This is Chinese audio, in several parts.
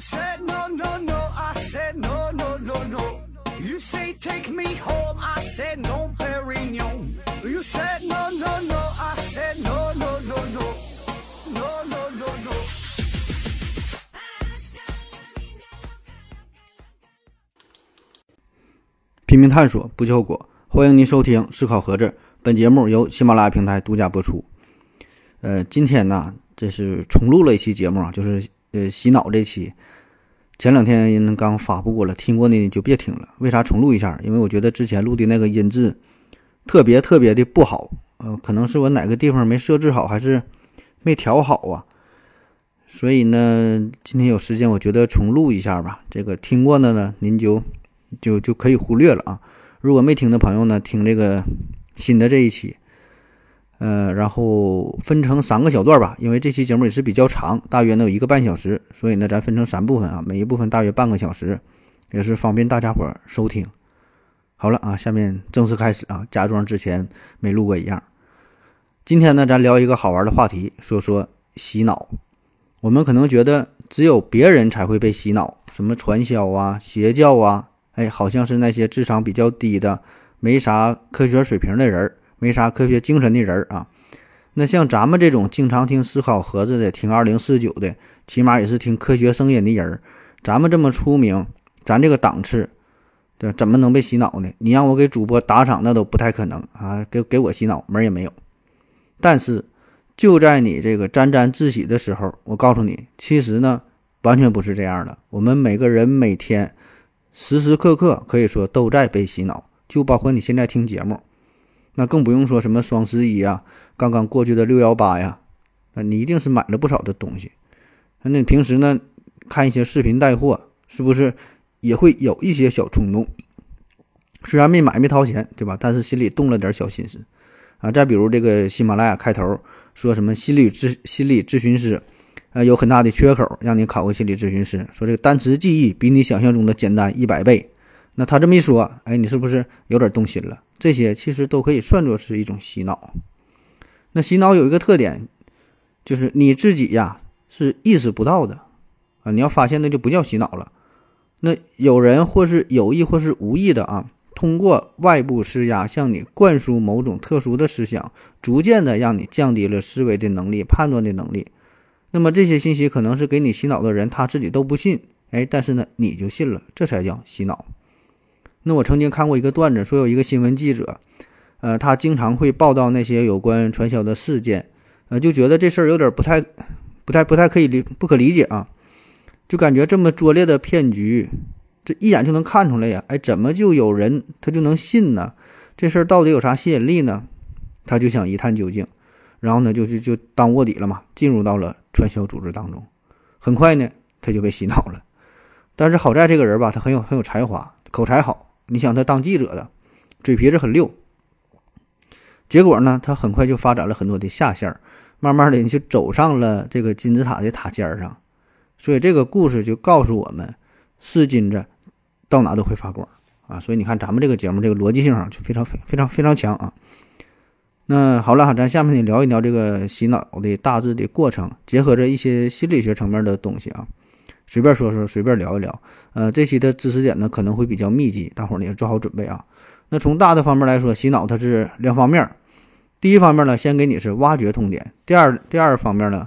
said no no no, I said no no no no. You say take me home, I said no, Perignon. You said no no no, I said no no no no, no no no no. 拼命探索，不计后果。欢迎您收听《思考盒子》，本节目由喜马拉雅平台独家播出。呃，今天呢，这是重录了一期节目啊，就是呃洗脑这期。前两天刚发布过了，听过的就别听了。为啥重录一下？因为我觉得之前录的那个音质特别特别的不好，呃，可能是我哪个地方没设置好，还是没调好啊。所以呢，今天有时间，我觉得重录一下吧。这个听过的呢，您就就就可以忽略了啊。如果没听的朋友呢，听这个新的这一期。呃，然后分成三个小段吧，因为这期节目也是比较长，大约能有一个半小时，所以呢，咱分成三部分啊，每一部分大约半个小时，也是方便大家伙收听。好了啊，下面正式开始啊，假装之前没录过一样。今天呢，咱聊一个好玩的话题，说说洗脑。我们可能觉得只有别人才会被洗脑，什么传销啊、邪教啊，哎，好像是那些智商比较低的、没啥科学水平的人儿。没啥科学精神的人儿啊，那像咱们这种经常听思考盒子的、听二零四九的，起码也是听科学声音的人儿。咱们这么出名，咱这个档次，对，怎么能被洗脑呢？你让我给主播打赏，那都不太可能啊！给给我洗脑门儿也没有。但是就在你这个沾沾自喜的时候，我告诉你，其实呢，完全不是这样的。我们每个人每天时时刻刻可以说都在被洗脑，就包括你现在听节目。那更不用说什么双十一啊，刚刚过去的六幺八呀，那你一定是买了不少的东西。那你平时呢，看一些视频带货，是不是也会有一些小冲动？虽然没买没掏钱，对吧？但是心里动了点小心思啊。再比如这个喜马拉雅开头说什么心理咨心理咨询师，啊，有很大的缺口，让你考个心理咨询师。说这个单词记忆比你想象中的简单一百倍。那他这么一说，哎，你是不是有点动心了？这些其实都可以算作是一种洗脑。那洗脑有一个特点，就是你自己呀是意识不到的啊。你要发现那就不叫洗脑了。那有人或是有意或是无意的啊，通过外部施压向你灌输某种特殊的思想，逐渐的让你降低了思维的能力、判断的能力。那么这些信息可能是给你洗脑的人他自己都不信，哎，但是呢你就信了，这才叫洗脑。那我曾经看过一个段子，说有一个新闻记者，呃，他经常会报道那些有关传销的事件，呃，就觉得这事儿有点不太、不太、不太可以理、不可理解啊，就感觉这么拙劣的骗局，这一眼就能看出来呀，哎，怎么就有人他就能信呢？这事儿到底有啥吸引力呢？他就想一探究竟，然后呢，就就就当卧底了嘛，进入到了传销组织当中，很快呢，他就被洗脑了。但是好在这个人吧，他很有很有才华，口才好。你想他当记者的，嘴皮子很溜。结果呢，他很快就发展了很多的下线，慢慢的你就走上了这个金字塔的塔尖上。所以这个故事就告诉我们，是金子到哪都会发光啊！所以你看咱们这个节目这个逻辑性上就非常非非常非常强啊。那好了，咱下面呢聊一聊这个洗脑的大致的过程，结合着一些心理学层面的东西啊。随便说说，随便聊一聊。呃，这期的知识点呢可能会比较密集，大伙儿呢也做好准备啊。那从大的方面来说，洗脑它是两方面。第一方面呢，先给你是挖掘痛点；第二第二方面呢，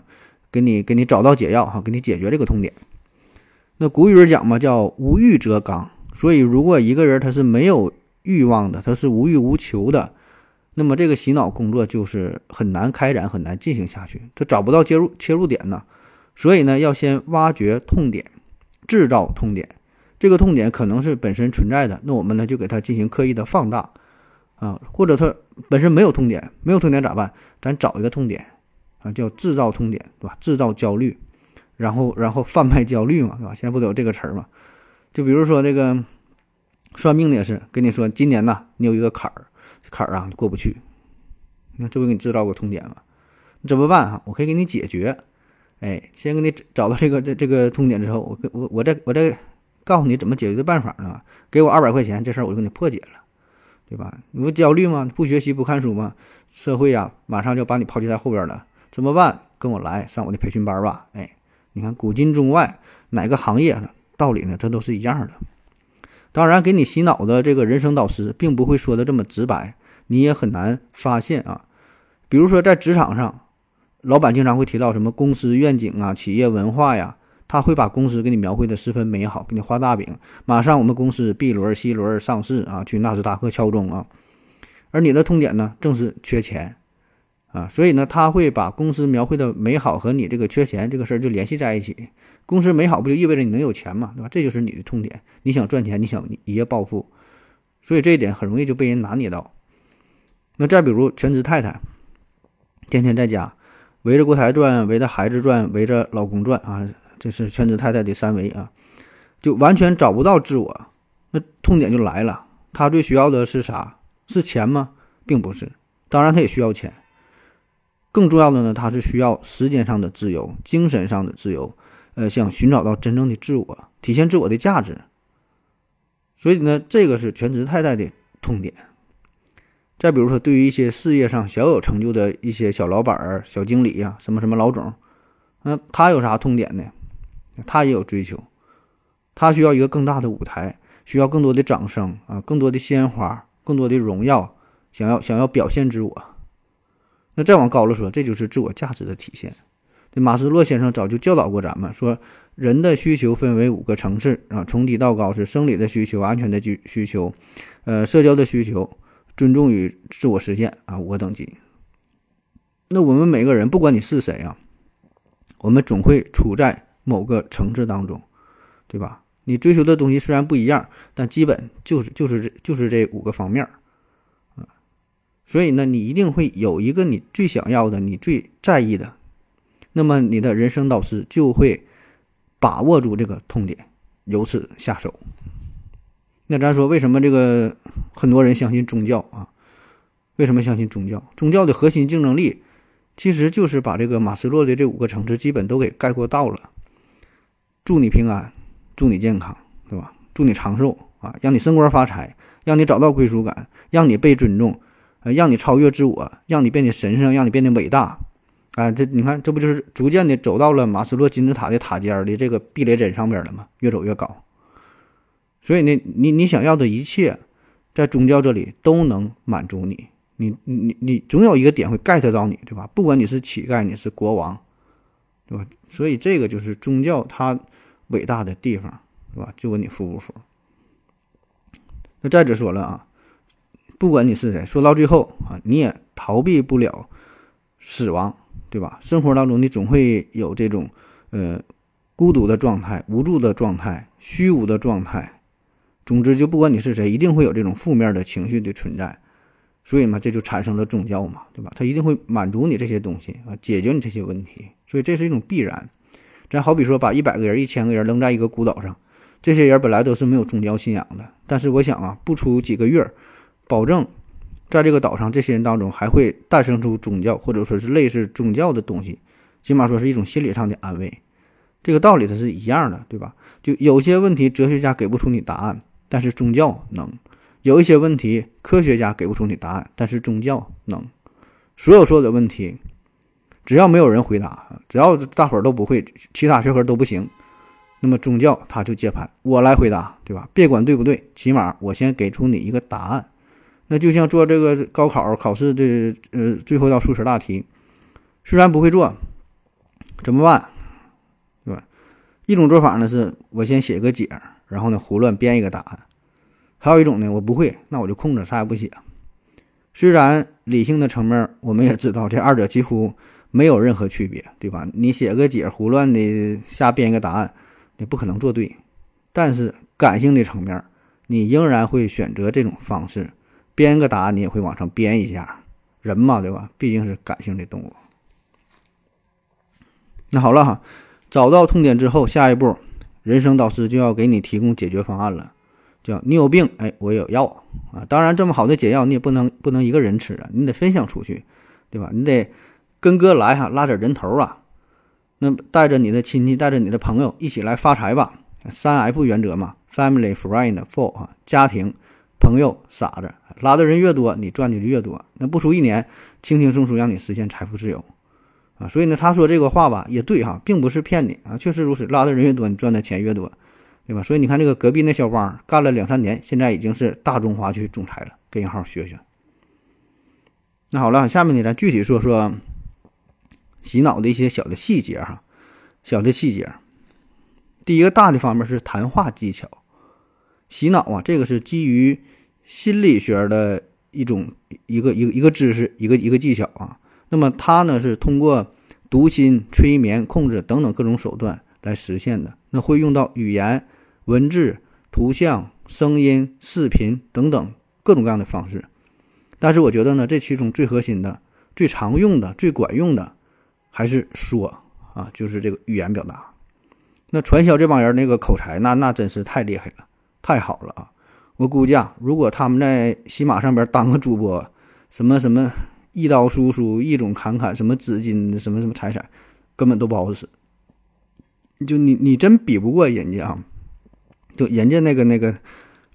给你给你找到解药哈，给你解决这个痛点。那古语讲嘛，叫无欲则刚。所以如果一个人他是没有欲望的，他是无欲无求的，那么这个洗脑工作就是很难开展，很难进行下去，他找不到切入切入点呢。所以呢，要先挖掘痛点，制造痛点。这个痛点可能是本身存在的，那我们呢就给它进行刻意的放大啊，或者它本身没有痛点，没有痛点咋办？咱找一个痛点啊，叫制造痛点，对吧？制造焦虑，然后然后贩卖焦虑嘛，对吧？现在不都有这个词儿嘛？就比如说这个算命的也是跟你说，今年呢你有一个坎儿，坎儿啊过不去，那这不给你制造个痛点吗？你怎么办啊？我可以给你解决。哎，先给你找到这个这这个痛点之后，我我我再我再告诉你怎么解决的办法呢？给我二百块钱，这事儿我就给你破解了，对吧？你不焦虑吗？不学习不看书吗？社会呀，马上就把你抛弃在后边了，怎么办？跟我来上我的培训班吧。哎，你看古今中外哪个行业道理呢？这都是一样的。当然，给你洗脑的这个人生导师并不会说的这么直白，你也很难发现啊。比如说在职场上，老板经常会提到什么公司愿景啊、企业文化呀，他会把公司给你描绘的十分美好，给你画大饼。马上我们公司 B 轮、C 轮上市啊，去纳斯达克敲钟啊。而你的痛点呢，正是缺钱啊，所以呢，他会把公司描绘的美好和你这个缺钱这个事儿就联系在一起。公司美好不就意味着你能有钱嘛，对吧？这就是你的痛点，你想赚钱，你想一夜暴富，所以这一点很容易就被人拿捏到。那再比如全职太太，天天在家围着锅台转，围着孩子转，围着老公转啊，这是全职太太的三围啊，就完全找不到自我。那痛点就来了，她最需要的是啥？是钱吗？并不是，当然她也需要钱。更重要的呢，他是需要时间上的自由，精神上的自由。呃，想寻找到真正的自我，体现自我的价值。所以呢，这个是全职太太的痛点。再比如说，对于一些事业上小有成就的一些小老板儿、小经理呀，什么什么老总，那他有啥痛点呢？他也有追求，他需要一个更大的舞台，需要更多的掌声啊，更多的鲜花，更多的荣耀，想要想要表现自我。那再往高了说，这就是自我价值的体现。这马斯洛先生早就教导过咱们，说人的需求分为五个层次啊，从低到高是生理的需求、安全的需需求，呃，社交的需求、尊重与自我实现啊，五个等级。那我们每个人，不管你是谁啊，我们总会处在某个层次当中，对吧？你追求的东西虽然不一样，但基本就是就是这就是这五个方面啊。所以呢，你一定会有一个你最想要的、你最在意的。那么你的人生导师就会把握住这个痛点，由此下手。那咱说，为什么这个很多人相信宗教啊？为什么相信宗教？宗教的核心竞争力其实就是把这个马斯洛的这五个层次基本都给概括到了。祝你平安，祝你健康，对吧？祝你长寿啊，让你升官发财，让你找到归属感，让你被尊重，呃，让你超越自我，让你变得神圣，让你变得伟大。啊，这你看，这不就是逐渐的走到了马斯洛金字塔的塔尖的这个避雷针上边了吗？越走越高。所以呢，你你想要的一切，在宗教这里都能满足你。你你你总有一个点会 get 到你，对吧？不管你是乞丐，你是国王，对吧？所以这个就是宗教它伟大的地方，对吧？就问你服不服？那再者说了啊，不管你是谁，说到最后啊，你也逃避不了死亡。对吧？生活当中你总会有这种，呃，孤独的状态、无助的状态、虚无的状态。总之，就不管你是谁，一定会有这种负面的情绪的存在。所以嘛，这就产生了宗教嘛，对吧？它一定会满足你这些东西啊，解决你这些问题。所以这是一种必然。咱好比说，把一百个人、一千个人扔在一个孤岛上，这些人本来都是没有宗教信仰的，但是我想啊，不出几个月，保证。在这个岛上，这些人当中还会诞生出宗教，或者说是类似宗教的东西，起码说是一种心理上的安慰。这个道理它是一样的，对吧？就有些问题哲学家给不出你答案，但是宗教能；有一些问题科学家给不出你答案，但是宗教能。所有所有的问题，只要没有人回答，只要大伙儿都不会，其他学科都不行，那么宗教他就接盘，我来回答，对吧？别管对不对，起码我先给出你一个答案。那就像做这个高考考试的呃最后一道数学大题，虽然不会做，怎么办？对吧？一种做法呢是我先写个解，然后呢胡乱编一个答案；还有一种呢我不会，那我就空着啥也不写。虽然理性的层面我们也知道这二者几乎没有任何区别，对吧？你写个解，胡乱的瞎编一个答案，你不可能做对。但是感性的层面，你仍然会选择这种方式。编个答案，你也会往上编一下，人嘛，对吧？毕竟是感性的动物。那好了哈，找到痛点之后，下一步，人生导师就要给你提供解决方案了，叫你有病，哎，我有药啊。当然，这么好的解药，你也不能不能一个人吃啊，你得分享出去，对吧？你得跟哥来哈，拉点人头啊。那带着你的亲戚，带着你的朋友一起来发财吧。三 F 原则嘛，Family, Friend, For 啊，家庭。朋友傻子拉的人越多，你赚的就越多。那不出一年，轻轻松松让你实现财富自由，所以呢，他说这个话吧也对哈，并不是骗你啊，确实如此，拉的人越多，你赚的钱越多，对吧？所以你看这个隔壁那小汪干了两三年，现在已经是大中华区总裁了，跟人好好学学。那好了，下面呢咱具体说说洗脑的一些小的细节哈，小的细节。第一个大的方面是谈话技巧，洗脑啊，这个是基于心理学的一种一个一个一个知识，一个一个技巧啊。那么它呢是通过读心、催眠、控制等等各种手段来实现的。那会用到语言、文字、图像、声音、视频等等各种各样的方式。但是我觉得呢，这其中最核心的、最常用的、最管用的还是说啊，就是这个语言表达。那传销这帮人那个口才，那那真是太厉害了，太好了啊！我估计啊，如果他们在喜马上边当个主播，什么什么一刀叔叔、一种侃侃，什么资金、什么什么财产，根本都不好使。就你你真比不过人家啊！就人家那个那个。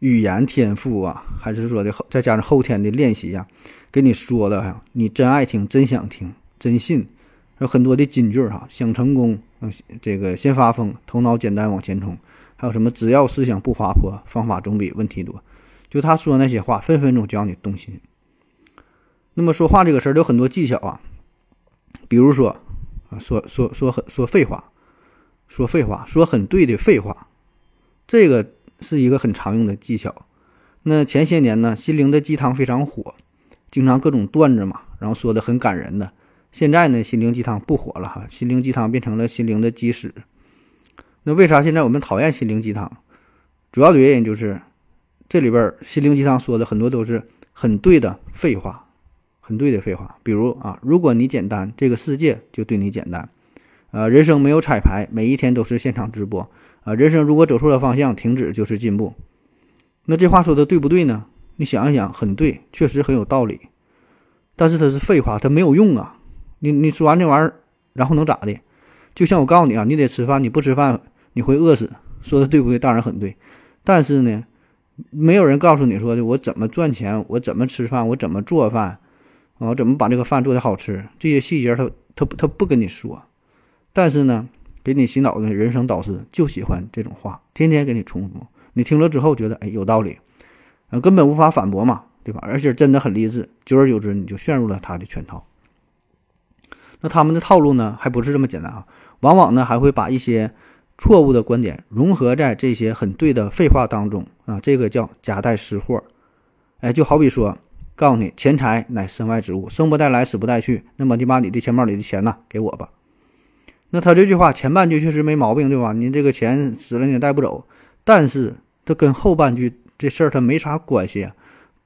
语言天赋啊，还是说的后再加上后天的练习呀，给你说的哈，你真爱听，真想听，真信，有很多的金句哈，想成功，嗯，这个先发疯，头脑简单往前冲，还有什么只要思想不滑坡，方法总比问题多，就他说那些话，分分钟就让你动心。那么说话这个事儿有很多技巧啊，比如说啊，说说说很说废话，说废话，说很对的废话，这个。是一个很常用的技巧。那前些年呢，心灵的鸡汤非常火，经常各种段子嘛，然后说的很感人的。现在呢，心灵鸡汤不火了哈，心灵鸡汤变成了心灵的鸡屎。那为啥现在我们讨厌心灵鸡汤？主要的原因就是这里边心灵鸡汤说的很多都是很对的废话，很对的废话。比如啊，如果你简单，这个世界就对你简单。呃，人生没有彩排，每一天都是现场直播。啊，人生如果走错了方向，停止就是进步。那这话说的对不对呢？你想一想，很对，确实很有道理。但是它是废话，它没有用啊。你你说完这玩意儿，然后能咋的？就像我告诉你啊，你得吃饭，你不吃饭你会饿死。说的对不对？当然很对。但是呢，没有人告诉你说的，我怎么赚钱，我怎么吃饭，我怎么做饭，我怎么把这个饭做的好吃，这些细节他他他不跟你说。但是呢。给你洗脑的人生导师就喜欢这种话，天天给你重复，你听了之后觉得哎有道理，啊根本无法反驳嘛，对吧？而且真的很励志，久而久之你就陷入了他的圈套。那他们的套路呢，还不是这么简单啊，往往呢还会把一些错误的观点融合在这些很对的废话当中啊，这个叫夹带私货。哎，就好比说，告诉你钱财乃身外之物，生不带来，死不带去，那么你把你的钱包里的钱呢给我吧。那他这句话前半句确实没毛病，对吧？你这个钱死了你也带不走，但是这跟后半句这事儿它没啥关系啊，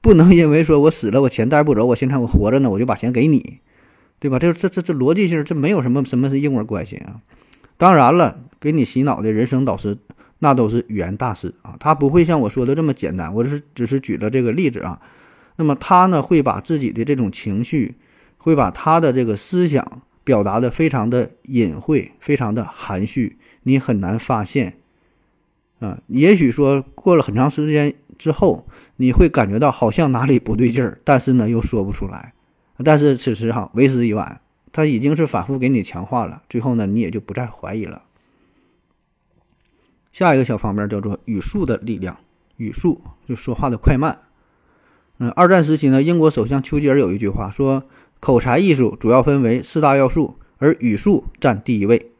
不能因为说我死了我钱带不走，我现在我活着呢我就把钱给你，对吧？这这这这逻辑性这没有什么什么是因果关系啊。当然了，给你洗脑的人生导师那都是语言大师啊，他不会像我说的这么简单，我是只是举了这个例子啊。那么他呢会把自己的这种情绪，会把他的这个思想。表达的非常的隐晦，非常的含蓄，你很难发现，啊，也许说过了很长时间之后，你会感觉到好像哪里不对劲儿，但是呢又说不出来，但是此时哈为时已晚，他已经是反复给你强化了，最后呢你也就不再怀疑了。下一个小方面叫做语速的力量，语速就说话的快慢。嗯，二战时期呢，英国首相丘吉尔有一句话说。口才艺术主要分为四大要素，而语速占第一位，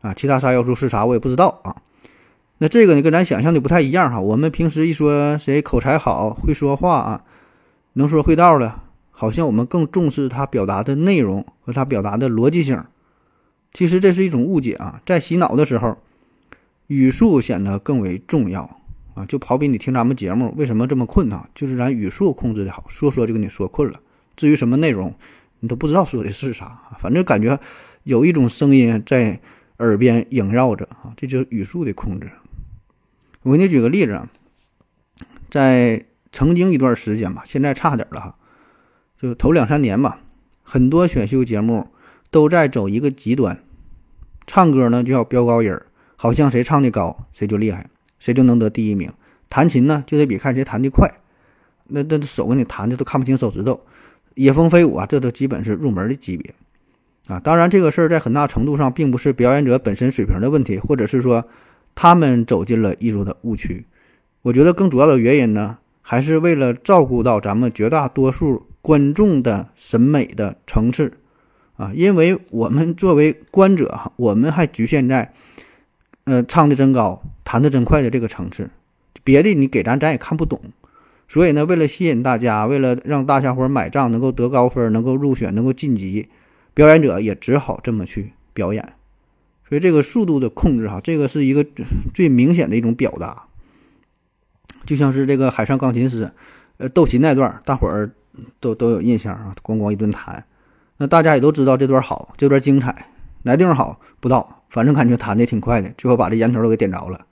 啊，其他仨要素是啥我也不知道啊。那这个呢跟咱想象的不太一样哈。我们平时一说谁口才好、会说话啊，能说会道的，好像我们更重视他表达的内容和他表达的逻辑性。其实这是一种误解啊，在洗脑的时候，语速显得更为重要就好比你听咱们节目为什么这么困呢？就是咱语速控制的好，说说就给你说困了。至于什么内容，你都不知道说的是啥，反正感觉有一种声音在耳边萦绕着啊，这就是语速的控制。我给你举个例子啊，在曾经一段时间吧，现在差点了哈，就头两三年吧，很多选秀节目都在走一个极端，唱歌呢就要飙高音，好像谁唱的高谁就厉害，谁就能得第一名；弹琴呢就得比看谁弹的快，那那手给你弹的都看不清手指头。野蜂飞舞啊，这都基本是入门的级别。啊。当然，这个事儿在很大程度上并不是表演者本身水平的问题，或者是说他们走进了艺术的误区。我觉得更主要的原因呢，还是为了照顾到咱们绝大多数观众的审美的层次啊，因为我们作为观者哈，我们还局限在呃唱的真高、弹的真快的这个层次，别的你给咱咱也看不懂。所以呢，为了吸引大家，为了让大家伙买账，能够得高分，能够入选，能够晋级，表演者也只好这么去表演。所以这个速度的控制，哈，这个是一个最明显的一种表达。就像是这个海上钢琴师，呃，斗琴那段，大伙儿都都有印象啊，咣咣一顿弹，那大家也都知道这段好，这段精彩，哪地方好不知道，反正感觉弹的挺快的，最后把这烟头都给点着了。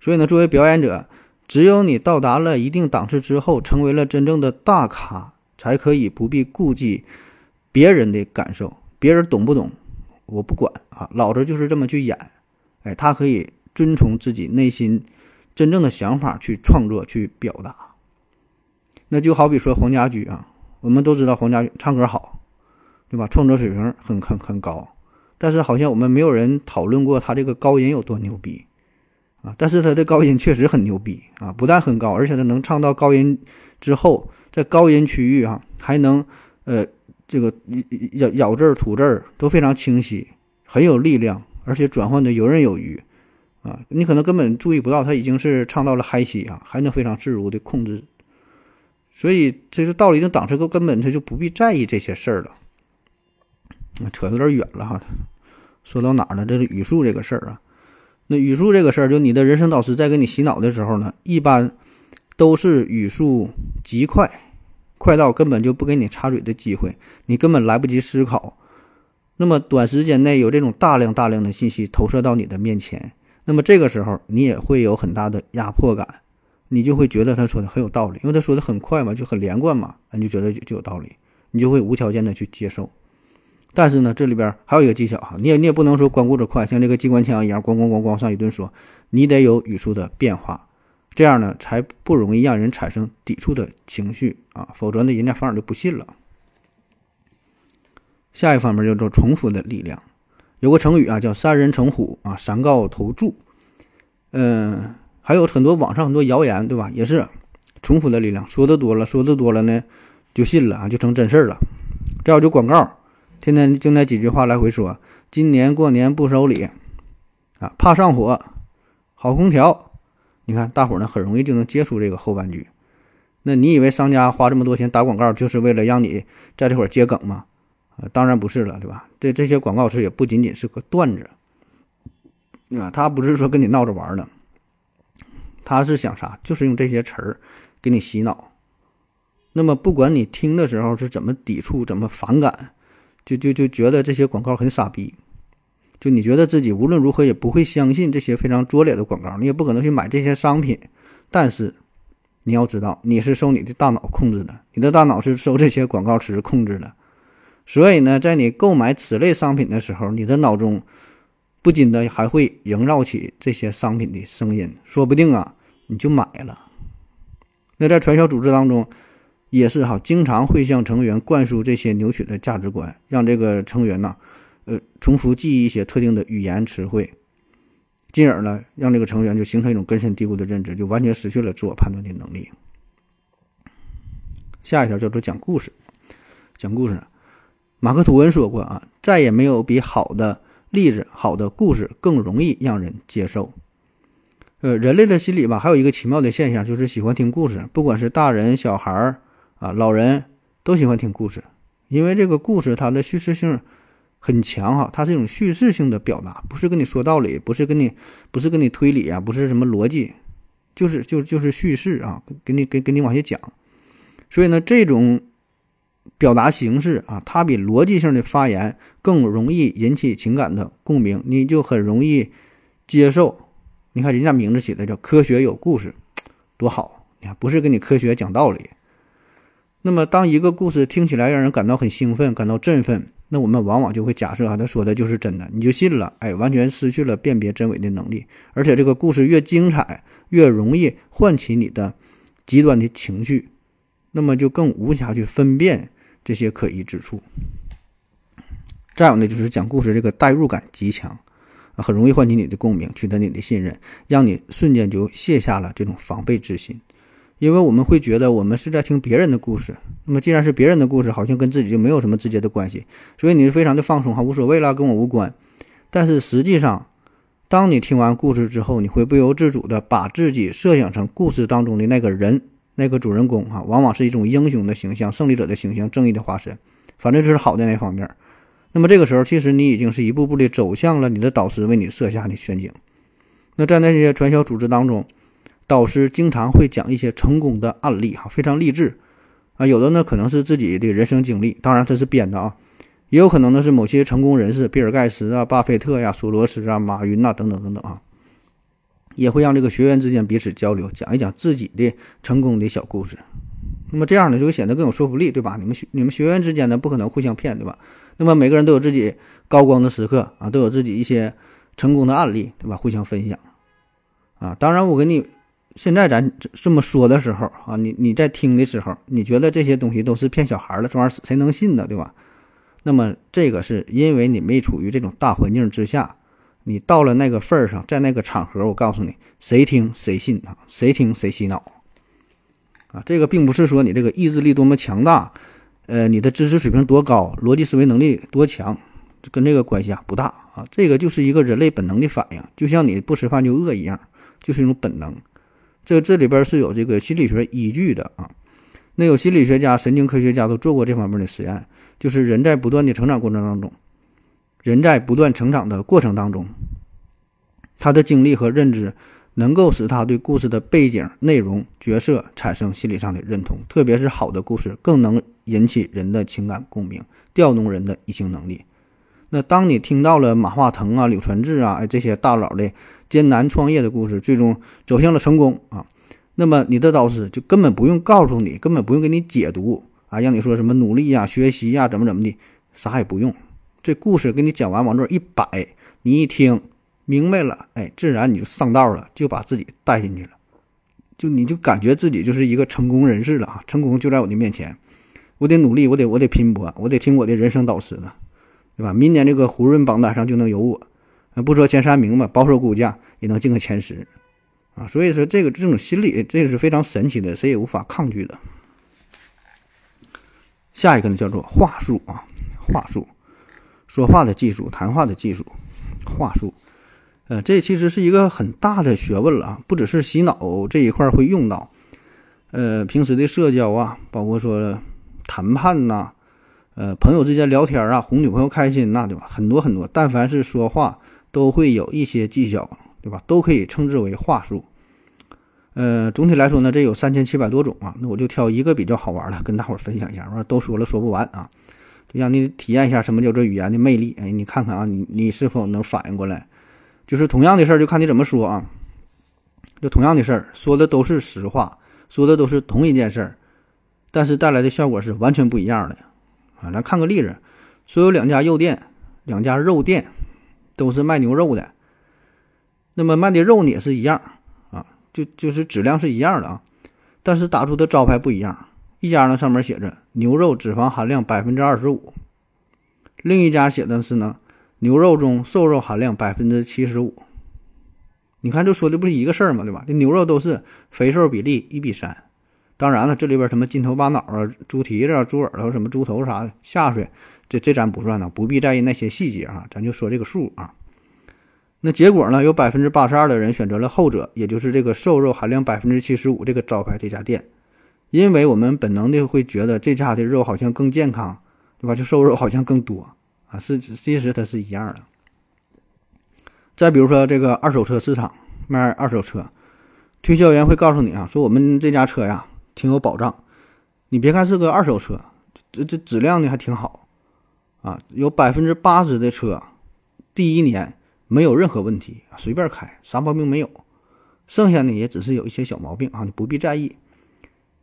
所以呢，作为表演者。只有你到达了一定档次之后，成为了真正的大咖，才可以不必顾及别人的感受，别人懂不懂，我不管啊，老子就是这么去演。哎，他可以遵从自己内心真正的想法去创作、去表达。那就好比说黄家驹啊，我们都知道黄家驹唱歌好，对吧？创作水平很很很高，但是好像我们没有人讨论过他这个高音有多牛逼。啊，但是他的高音确实很牛逼啊，不但很高，而且他能唱到高音之后，在高音区域啊，还能呃这个咬咬字吐字都非常清晰，很有力量，而且转换的游刃有余啊，你可能根本注意不到他已经是唱到了嗨西啊，还能非常自如的控制，所以这就到了一定档次后，根本他就不必在意这些事儿了。扯有点远了哈，说到哪儿了？这是语速这个事儿啊。那语速这个事儿，就你的人生导师在给你洗脑的时候呢，一般都是语速极快，快到根本就不给你插嘴的机会，你根本来不及思考。那么短时间内有这种大量大量的信息投射到你的面前，那么这个时候你也会有很大的压迫感，你就会觉得他说的很有道理，因为他说的很快嘛，就很连贯嘛，你就觉得就有道理，你就会无条件的去接受。但是呢，这里边还有一个技巧哈，你也你也不能说光顾着快，像这个机关枪一样咣咣咣咣上一顿说，你得有语速的变化，这样呢才不容易让人产生抵触的情绪啊，否则呢人家反而就不信了。下一方面叫做重复的力量，有个成语啊叫三人成虎啊，三告投注，嗯，还有很多网上很多谣言对吧？也是重复的力量，说的多了，说的多了呢就信了啊，就成真事儿了。这要就广告。天天就那几句话来回说，今年过年不收礼，啊，怕上火，好空调。你看大伙儿呢很容易就能接触这个后半句。那你以为商家花这么多钱打广告就是为了让你在这会儿接梗吗？啊，当然不是了，对吧？这这些广告词也不仅仅是个段子，对吧？他不是说跟你闹着玩的，他是想啥？就是用这些词儿给你洗脑。那么不管你听的时候是怎么抵触、怎么反感。就就就觉得这些广告很傻逼，就你觉得自己无论如何也不会相信这些非常拙劣的广告，你也不可能去买这些商品。但是你要知道，你是受你的大脑控制的，你的大脑是受这些广告词控制的。所以呢，在你购买此类商品的时候，你的脑中不禁的还会萦绕起这些商品的声音，说不定啊，你就买了。那在传销组织当中。也是哈，经常会向成员灌输这些扭曲的价值观，让这个成员呢，呃，重复记忆一些特定的语言词汇，进而呢，让这个成员就形成一种根深蒂固的认知，就完全失去了自我判断的能力。下一条叫做讲故事，讲故事，马克吐温说过啊，再也没有比好的例子、好的故事更容易让人接受。呃，人类的心理吧，还有一个奇妙的现象，就是喜欢听故事，不管是大人、小孩儿。啊，老人都喜欢听故事，因为这个故事它的叙事性很强哈，它是一种叙事性的表达，不是跟你说道理，不是跟你，不是跟你推理啊，不是什么逻辑，就是就就是叙事啊，给你给给你往下讲。所以呢，这种表达形式啊，它比逻辑性的发言更容易引起情感的共鸣，你就很容易接受。你看人家名字起的叫“科学有故事”，多好！你看，不是跟你科学讲道理。那么，当一个故事听起来让人感到很兴奋、感到振奋，那我们往往就会假设啊，他说的就是真的，你就信了，哎，完全失去了辨别真伪的能力。而且，这个故事越精彩，越容易唤起你的极端的情绪，那么就更无暇去分辨这些可疑之处。再有呢，就是讲故事这个代入感极强，很容易唤起你的共鸣，取得你的信任，让你瞬间就卸下了这种防备之心。因为我们会觉得我们是在听别人的故事，那么既然是别人的故事，好像跟自己就没有什么直接的关系，所以你是非常的放松哈，无所谓了，跟我无关。但是实际上，当你听完故事之后，你会不由自主的把自己设想成故事当中的那个人，那个主人公哈，往往是一种英雄的形象、胜利者的形象、正义的化身，反正就是好的那方面。那么这个时候，其实你已经是一步步的走向了你的导师为你设下的陷阱。那在那些传销组织当中。导师经常会讲一些成功的案例，哈，非常励志，啊，有的呢可能是自己的人生经历，当然这是编的啊，也有可能呢是某些成功人士，比尔盖茨啊、巴菲特呀、索罗斯啊、马云呐等等等等啊，也会让这个学员之间彼此交流，讲一讲自己的成功的小故事。那么这样呢就会显得更有说服力，对吧？你们学你们学员之间呢不可能互相骗，对吧？那么每个人都有自己高光的时刻啊，都有自己一些成功的案例，对吧？互相分享啊，当然我给你。现在咱这么说的时候啊，你你在听的时候，你觉得这些东西都是骗小孩的，这玩意儿谁能信呢？对吧？那么这个是因为你没处于这种大环境之下，你到了那个份儿上，在那个场合，我告诉你，谁听谁信啊，谁听谁洗脑啊。这个并不是说你这个意志力多么强大，呃，你的知识水平多高，逻辑思维能力多强，跟这个关系啊不大啊。这个就是一个人类本能的反应，就像你不吃饭就饿一样，就是一种本能。这这里边是有这个心理学依据的啊，那有心理学家、神经科学家都做过这方面的实验，就是人在不断的成长过程当中，人在不断成长的过程当中，他的经历和认知能够使他对故事的背景、内容、角色产生心理上的认同，特别是好的故事更能引起人的情感共鸣，调动人的移情能力。那当你听到了马化腾啊、柳传志啊，这些大佬的艰难创业的故事，最终走向了成功啊，那么你的导师就根本不用告诉你，根本不用给你解读啊，让你说什么努力呀、学习呀，怎么怎么的，啥也不用，这故事给你讲完，往这一摆，你一听明白了，哎，自然你就上道了，就把自己带进去了，就你就感觉自己就是一个成功人士了啊，成功就在我的面前，我得努力，我得我得拼搏，我得听我的人生导师的。对吧？明年这个胡润榜单上就能有我，不说前三名吧，保守估价也能进个前十，啊，所以说这个这种心理，这个是非常神奇的，谁也无法抗拒的。下一个呢，叫做话术啊，话术，说话的技术，谈话的技术，话术，呃，这其实是一个很大的学问了啊，不只是洗脑这一块会用到，呃，平时的社交啊，包括说谈判呐。呃，朋友之间聊天啊，哄女朋友开心呐，对吧？很多很多，但凡是说话，都会有一些技巧，对吧？都可以称之为话术。呃，总体来说呢，这有三千七百多种啊，那我就挑一个比较好玩的，跟大伙儿分享一下。完都说了说不完啊，就让你体验一下什么叫做语言的魅力。哎，你看看啊，你你是否能反应过来？就是同样的事儿，就看你怎么说啊。就同样的事儿，说的都是实话，说的都是同一件事儿，但是带来的效果是完全不一样的。啊，咱看个例子，说有两家肉店，两家肉店都是卖牛肉的，那么卖的肉呢也是一样啊，就就是质量是一样的啊，但是打出的招牌不一样，一家呢上面写着牛肉脂肪含量百分之二十五，另一家写的是呢牛肉中瘦肉含量百分之七十五，你看这说的不是一个事儿吗？对吧？这牛肉都是肥瘦比例一比三。当然了，这里边什么筋头巴脑啊、猪蹄子、猪耳朵、什么猪头啥的下水，这这咱不算呢，不必在意那些细节啊，咱就说这个数啊。那结果呢，有百分之八十二的人选择了后者，也就是这个瘦肉含量百分之七十五这个招牌这家店，因为我们本能的会觉得这家的肉好像更健康，对吧？就瘦肉好像更多啊，是其实它是一样的。再比如说这个二手车市场卖二手车，推销员会告诉你啊，说我们这家车呀。挺有保障，你别看是个二手车，这这质量呢还挺好，啊，有百分之八十的车第一年没有任何问题，随便开啥毛病没有，剩下呢也只是有一些小毛病啊，你不必在意。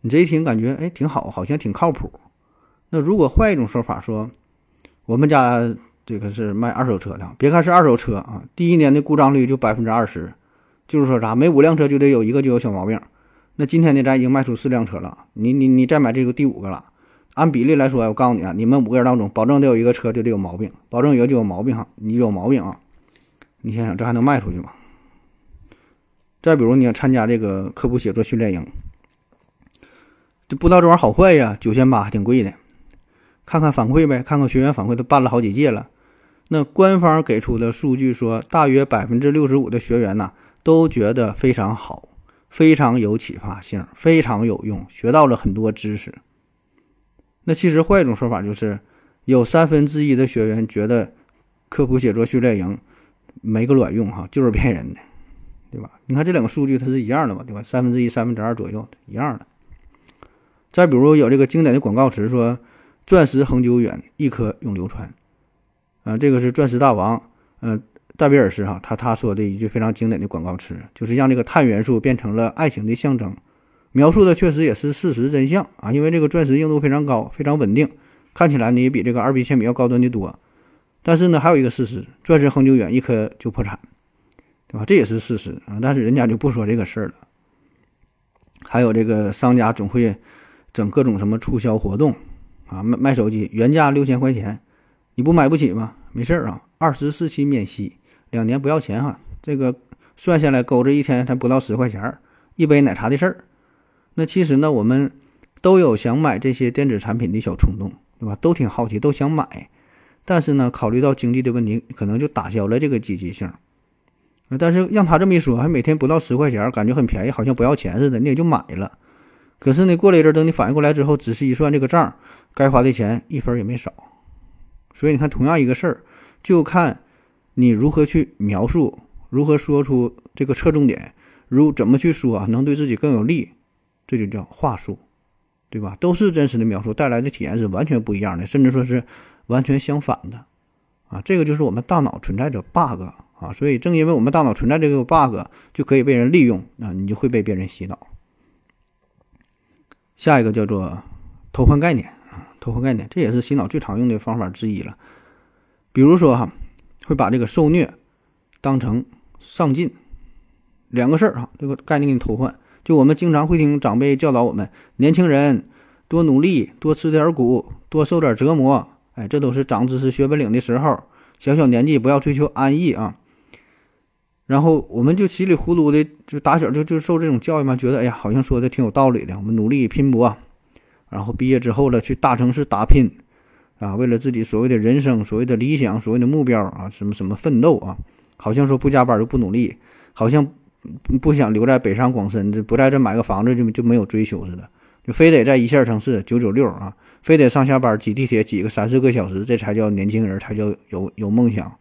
你这一听感觉哎挺好，好像挺靠谱。那如果换一种说法说，我们家这个是卖二手车的，别看是二手车啊，第一年的故障率就百分之二十，就是说啥，每五辆车就得有一个就有小毛病。那今天呢，咱已经卖出四辆车了，你你你再买这个第五个了，按比例来说，我告诉你啊，你们五个人当中，保证得有一个车就得有毛病，保证有一个就有毛病哈，你有毛病啊，你想想这还能卖出去吗？再比如你要参加这个科普写作训练营，就不知道这玩意儿好坏呀，九千八还挺贵的，看看反馈呗，看看学员反馈，都办了好几届了。那官方给出的数据说，大约百分之六十五的学员呢都觉得非常好，非常有启发性，非常有用，学到了很多知识。那其实换一种说法就是，有三分之一的学员觉得科普写作训练营没个卵用哈，就是骗人的，对吧？你看这两个数据它是一样的嘛，对吧？三分之一、三分之二左右一样的。再比如有这个经典的广告词说：“钻石恒久远，一颗永流传。”啊，这个是钻石大王，嗯，戴维尔斯哈，他他说的一句非常经典的广告词，就是让这个碳元素变成了爱情的象征。描述的确实也是事实真相啊，因为这个钻石硬度非常高，非常稳定，看起来呢也比这个二 B 铅笔要高端的多。但是呢，还有一个事实，钻石恒久远，一颗就破产，对吧？这也是事实啊。但是人家就不说这个事儿了。还有这个商家总会整各种什么促销活动啊，卖卖手机原价六千块钱，你不买不起吗？没事儿啊，二十四期免息，两年不要钱哈。这个算下来勾着一天才不到十块钱儿一杯奶茶的事儿。那其实呢，我们都有想买这些电子产品的小冲动，对吧？都挺好奇，都想买，但是呢，考虑到经济的问题，可能就打消了这个积极性。但是让他这么一说，还每天不到十块钱，感觉很便宜，好像不要钱似的，你也就买了。可是呢，过了一阵，等你反应过来之后，仔细一算这个账，该花的钱一分也没少。所以你看，同样一个事儿，就看你如何去描述，如何说出这个侧重点，如怎么去说啊，能对自己更有利。这就叫话术，对吧？都是真实的描述，带来的体验是完全不一样的，甚至说是完全相反的，啊，这个就是我们大脑存在着 bug 啊，所以正因为我们大脑存在这个 bug，就可以被人利用，啊，你就会被别人洗脑。下一个叫做偷换概念啊，偷换概念，这也是洗脑最常用的方法之一了。比如说哈，会把这个受虐当成上进，两个事儿哈，这个概念给你偷换。就我们经常会听长辈教导我们，年轻人多努力，多吃点苦，多受点折磨。哎，这都是长知识、学本领的时候。小小年纪不要追求安逸啊。然后我们就稀里糊涂的就打小就就受这种教育嘛，觉得哎呀，好像说的挺有道理的。我们努力拼搏，然后毕业之后了去大城市打拼啊，为了自己所谓的人生、所谓的理想、所谓的目标啊，什么什么奋斗啊，好像说不加班就不努力，好像。不想留在北上广深，不在这买个房子就就没有追求似的，就非得在一线城市九九六啊，非得上下班挤地铁挤个三四个小时，这才叫年轻人，才叫有有梦想。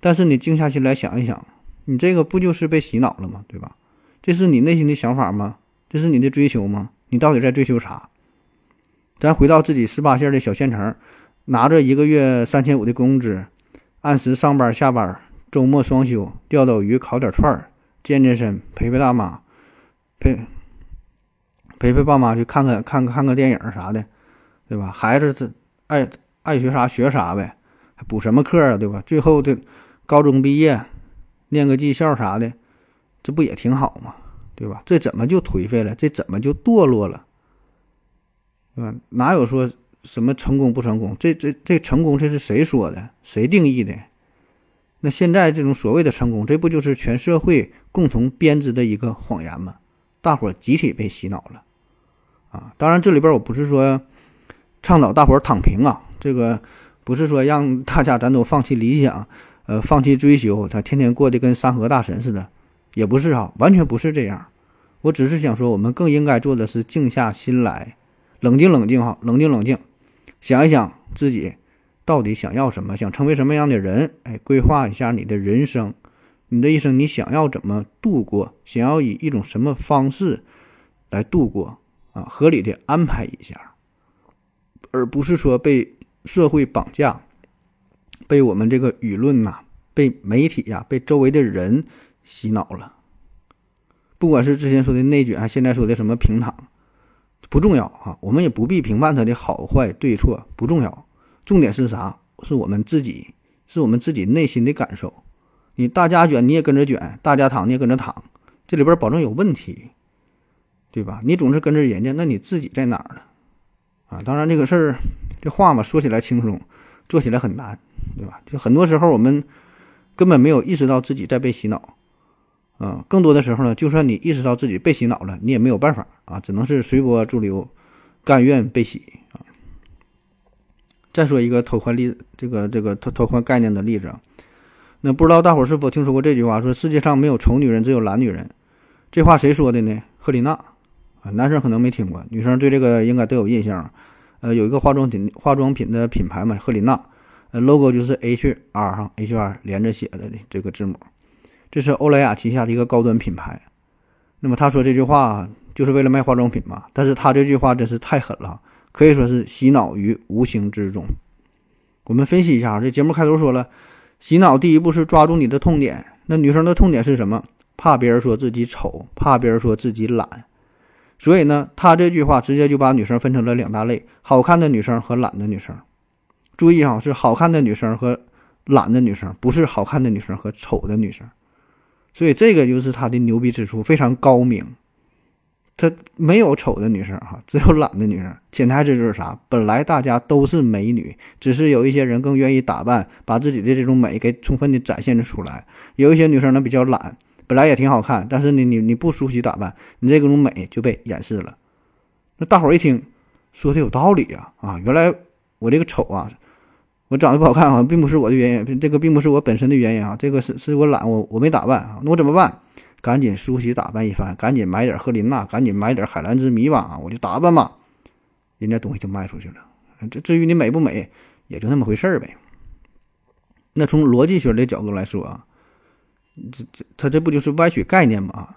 但是你静下心来想一想，你这个不就是被洗脑了吗？对吧？这是你内心的想法吗？这是你的追求吗？你到底在追求啥？咱回到自己十八线的小县城，拿着一个月三千五的工资，按时上班下班，周末双休，钓钓鱼，烤点串儿。健健身，陪陪大妈，陪陪陪爸妈去看看看看个电影啥的，对吧？孩子这爱爱学啥学啥呗，还补什么课啊，对吧？最后的高中毕业，念个技校啥的，这不也挺好吗？对吧？这怎么就颓废了？这怎么就堕落了？对吧？哪有说什么成功不成功？这这这成功这是谁说的？谁定义的？那现在这种所谓的成功，这不就是全社会共同编织的一个谎言吗？大伙集体被洗脑了，啊！当然，这里边我不是说倡导大伙躺平啊，这个不是说让大家咱都放弃理想，呃，放弃追求，他天天过得跟山河大神似的，也不是哈，完全不是这样。我只是想说，我们更应该做的是静下心来，冷静冷静哈，冷静冷静，想一想自己。到底想要什么？想成为什么样的人？哎，规划一下你的人生，你的一生你想要怎么度过？想要以一种什么方式来度过？啊，合理的安排一下，而不是说被社会绑架，被我们这个舆论呐，被媒体呀，被周围的人洗脑了。不管是之前说的内卷，还现在说的什么平躺，不重要哈，我们也不必评判它的好坏对错，不重要。重点是啥？是我们自己，是我们自己内心的感受。你大家卷，你也跟着卷；大家躺，你也跟着躺。这里边保证有问题，对吧？你总是跟着人家，那你自己在哪儿呢？啊。当然，这个事儿这话嘛，说起来轻松，做起来很难，对吧？就很多时候我们根本没有意识到自己在被洗脑，啊，更多的时候呢，就算你意识到自己被洗脑了，你也没有办法啊，只能是随波逐流，甘愿被洗啊。再说一个偷换例，这个这个偷偷换概念的例子啊。那不知道大伙是否听说过这句话？说世界上没有丑女人，只有懒女人。这话谁说的呢？赫丽娜啊，男生可能没听过，女生对这个应该都有印象。呃，有一个化妆品化妆品的品牌嘛，赫丽娜，呃，logo 就是 H R 哈，H R 连着写的这个字母。这是欧莱雅旗下的一个高端品牌。那么他说这句话就是为了卖化妆品嘛？但是他这句话真是太狠了，可以说是洗脑于无形之中。我们分析一下，这节目开头说了。洗脑第一步是抓住你的痛点。那女生的痛点是什么？怕别人说自己丑，怕别人说自己懒。所以呢，他这句话直接就把女生分成了两大类：好看的女生和懒的女生。注意啊，是好看的女生和懒的女生，不是好看的女生和丑的女生。所以这个就是他的牛逼之处，非常高明。他没有丑的女生哈，只有懒的女生。潜台词就是啥？本来大家都是美女，只是有一些人更愿意打扮，把自己的这种美给充分的展现出来。有一些女生呢比较懒，本来也挺好看，但是呢你你不梳洗打扮，你这种美就被掩饰了。那大伙儿一听，说的有道理呀啊！原来我这个丑啊，我长得不好看啊，并不是我的原因，这个并不是我本身的原因啊，这个是是我懒，我我没打扮啊，那我怎么办？赶紧梳洗打扮一番，赶紧买点赫琳娜，赶紧买点海蓝之谜吧，我就打扮吧，人家东西就卖出去了。这至于你美不美，也就那么回事儿呗。那从逻辑学的角度来说啊，这这他这不就是歪曲概念吗？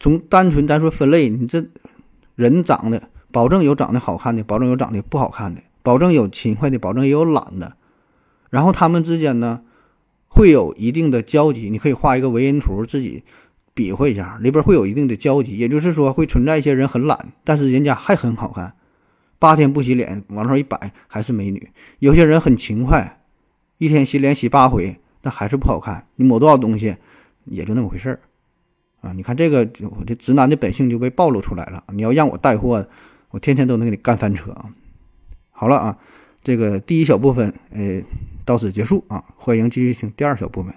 从单纯咱说分类，你这人长得保证有长得好看的，保证有长得不好看的，保证有勤快的，保证也有懒的，然后他们之间呢？会有一定的交集，你可以画一个维因图，自己比划一下，里边会有一定的交集。也就是说，会存在一些人很懒，但是人家还很好看，八天不洗脸往上一摆还是美女。有些人很勤快，一天洗脸洗八回，那还是不好看。你抹多少东西，也就那么回事儿啊！你看这个，我这直男的本性就被暴露出来了。你要让我带货，我天天都能给你干翻车啊！好了啊，这个第一小部分，呃。到此结束啊！欢迎继续听第二小部分。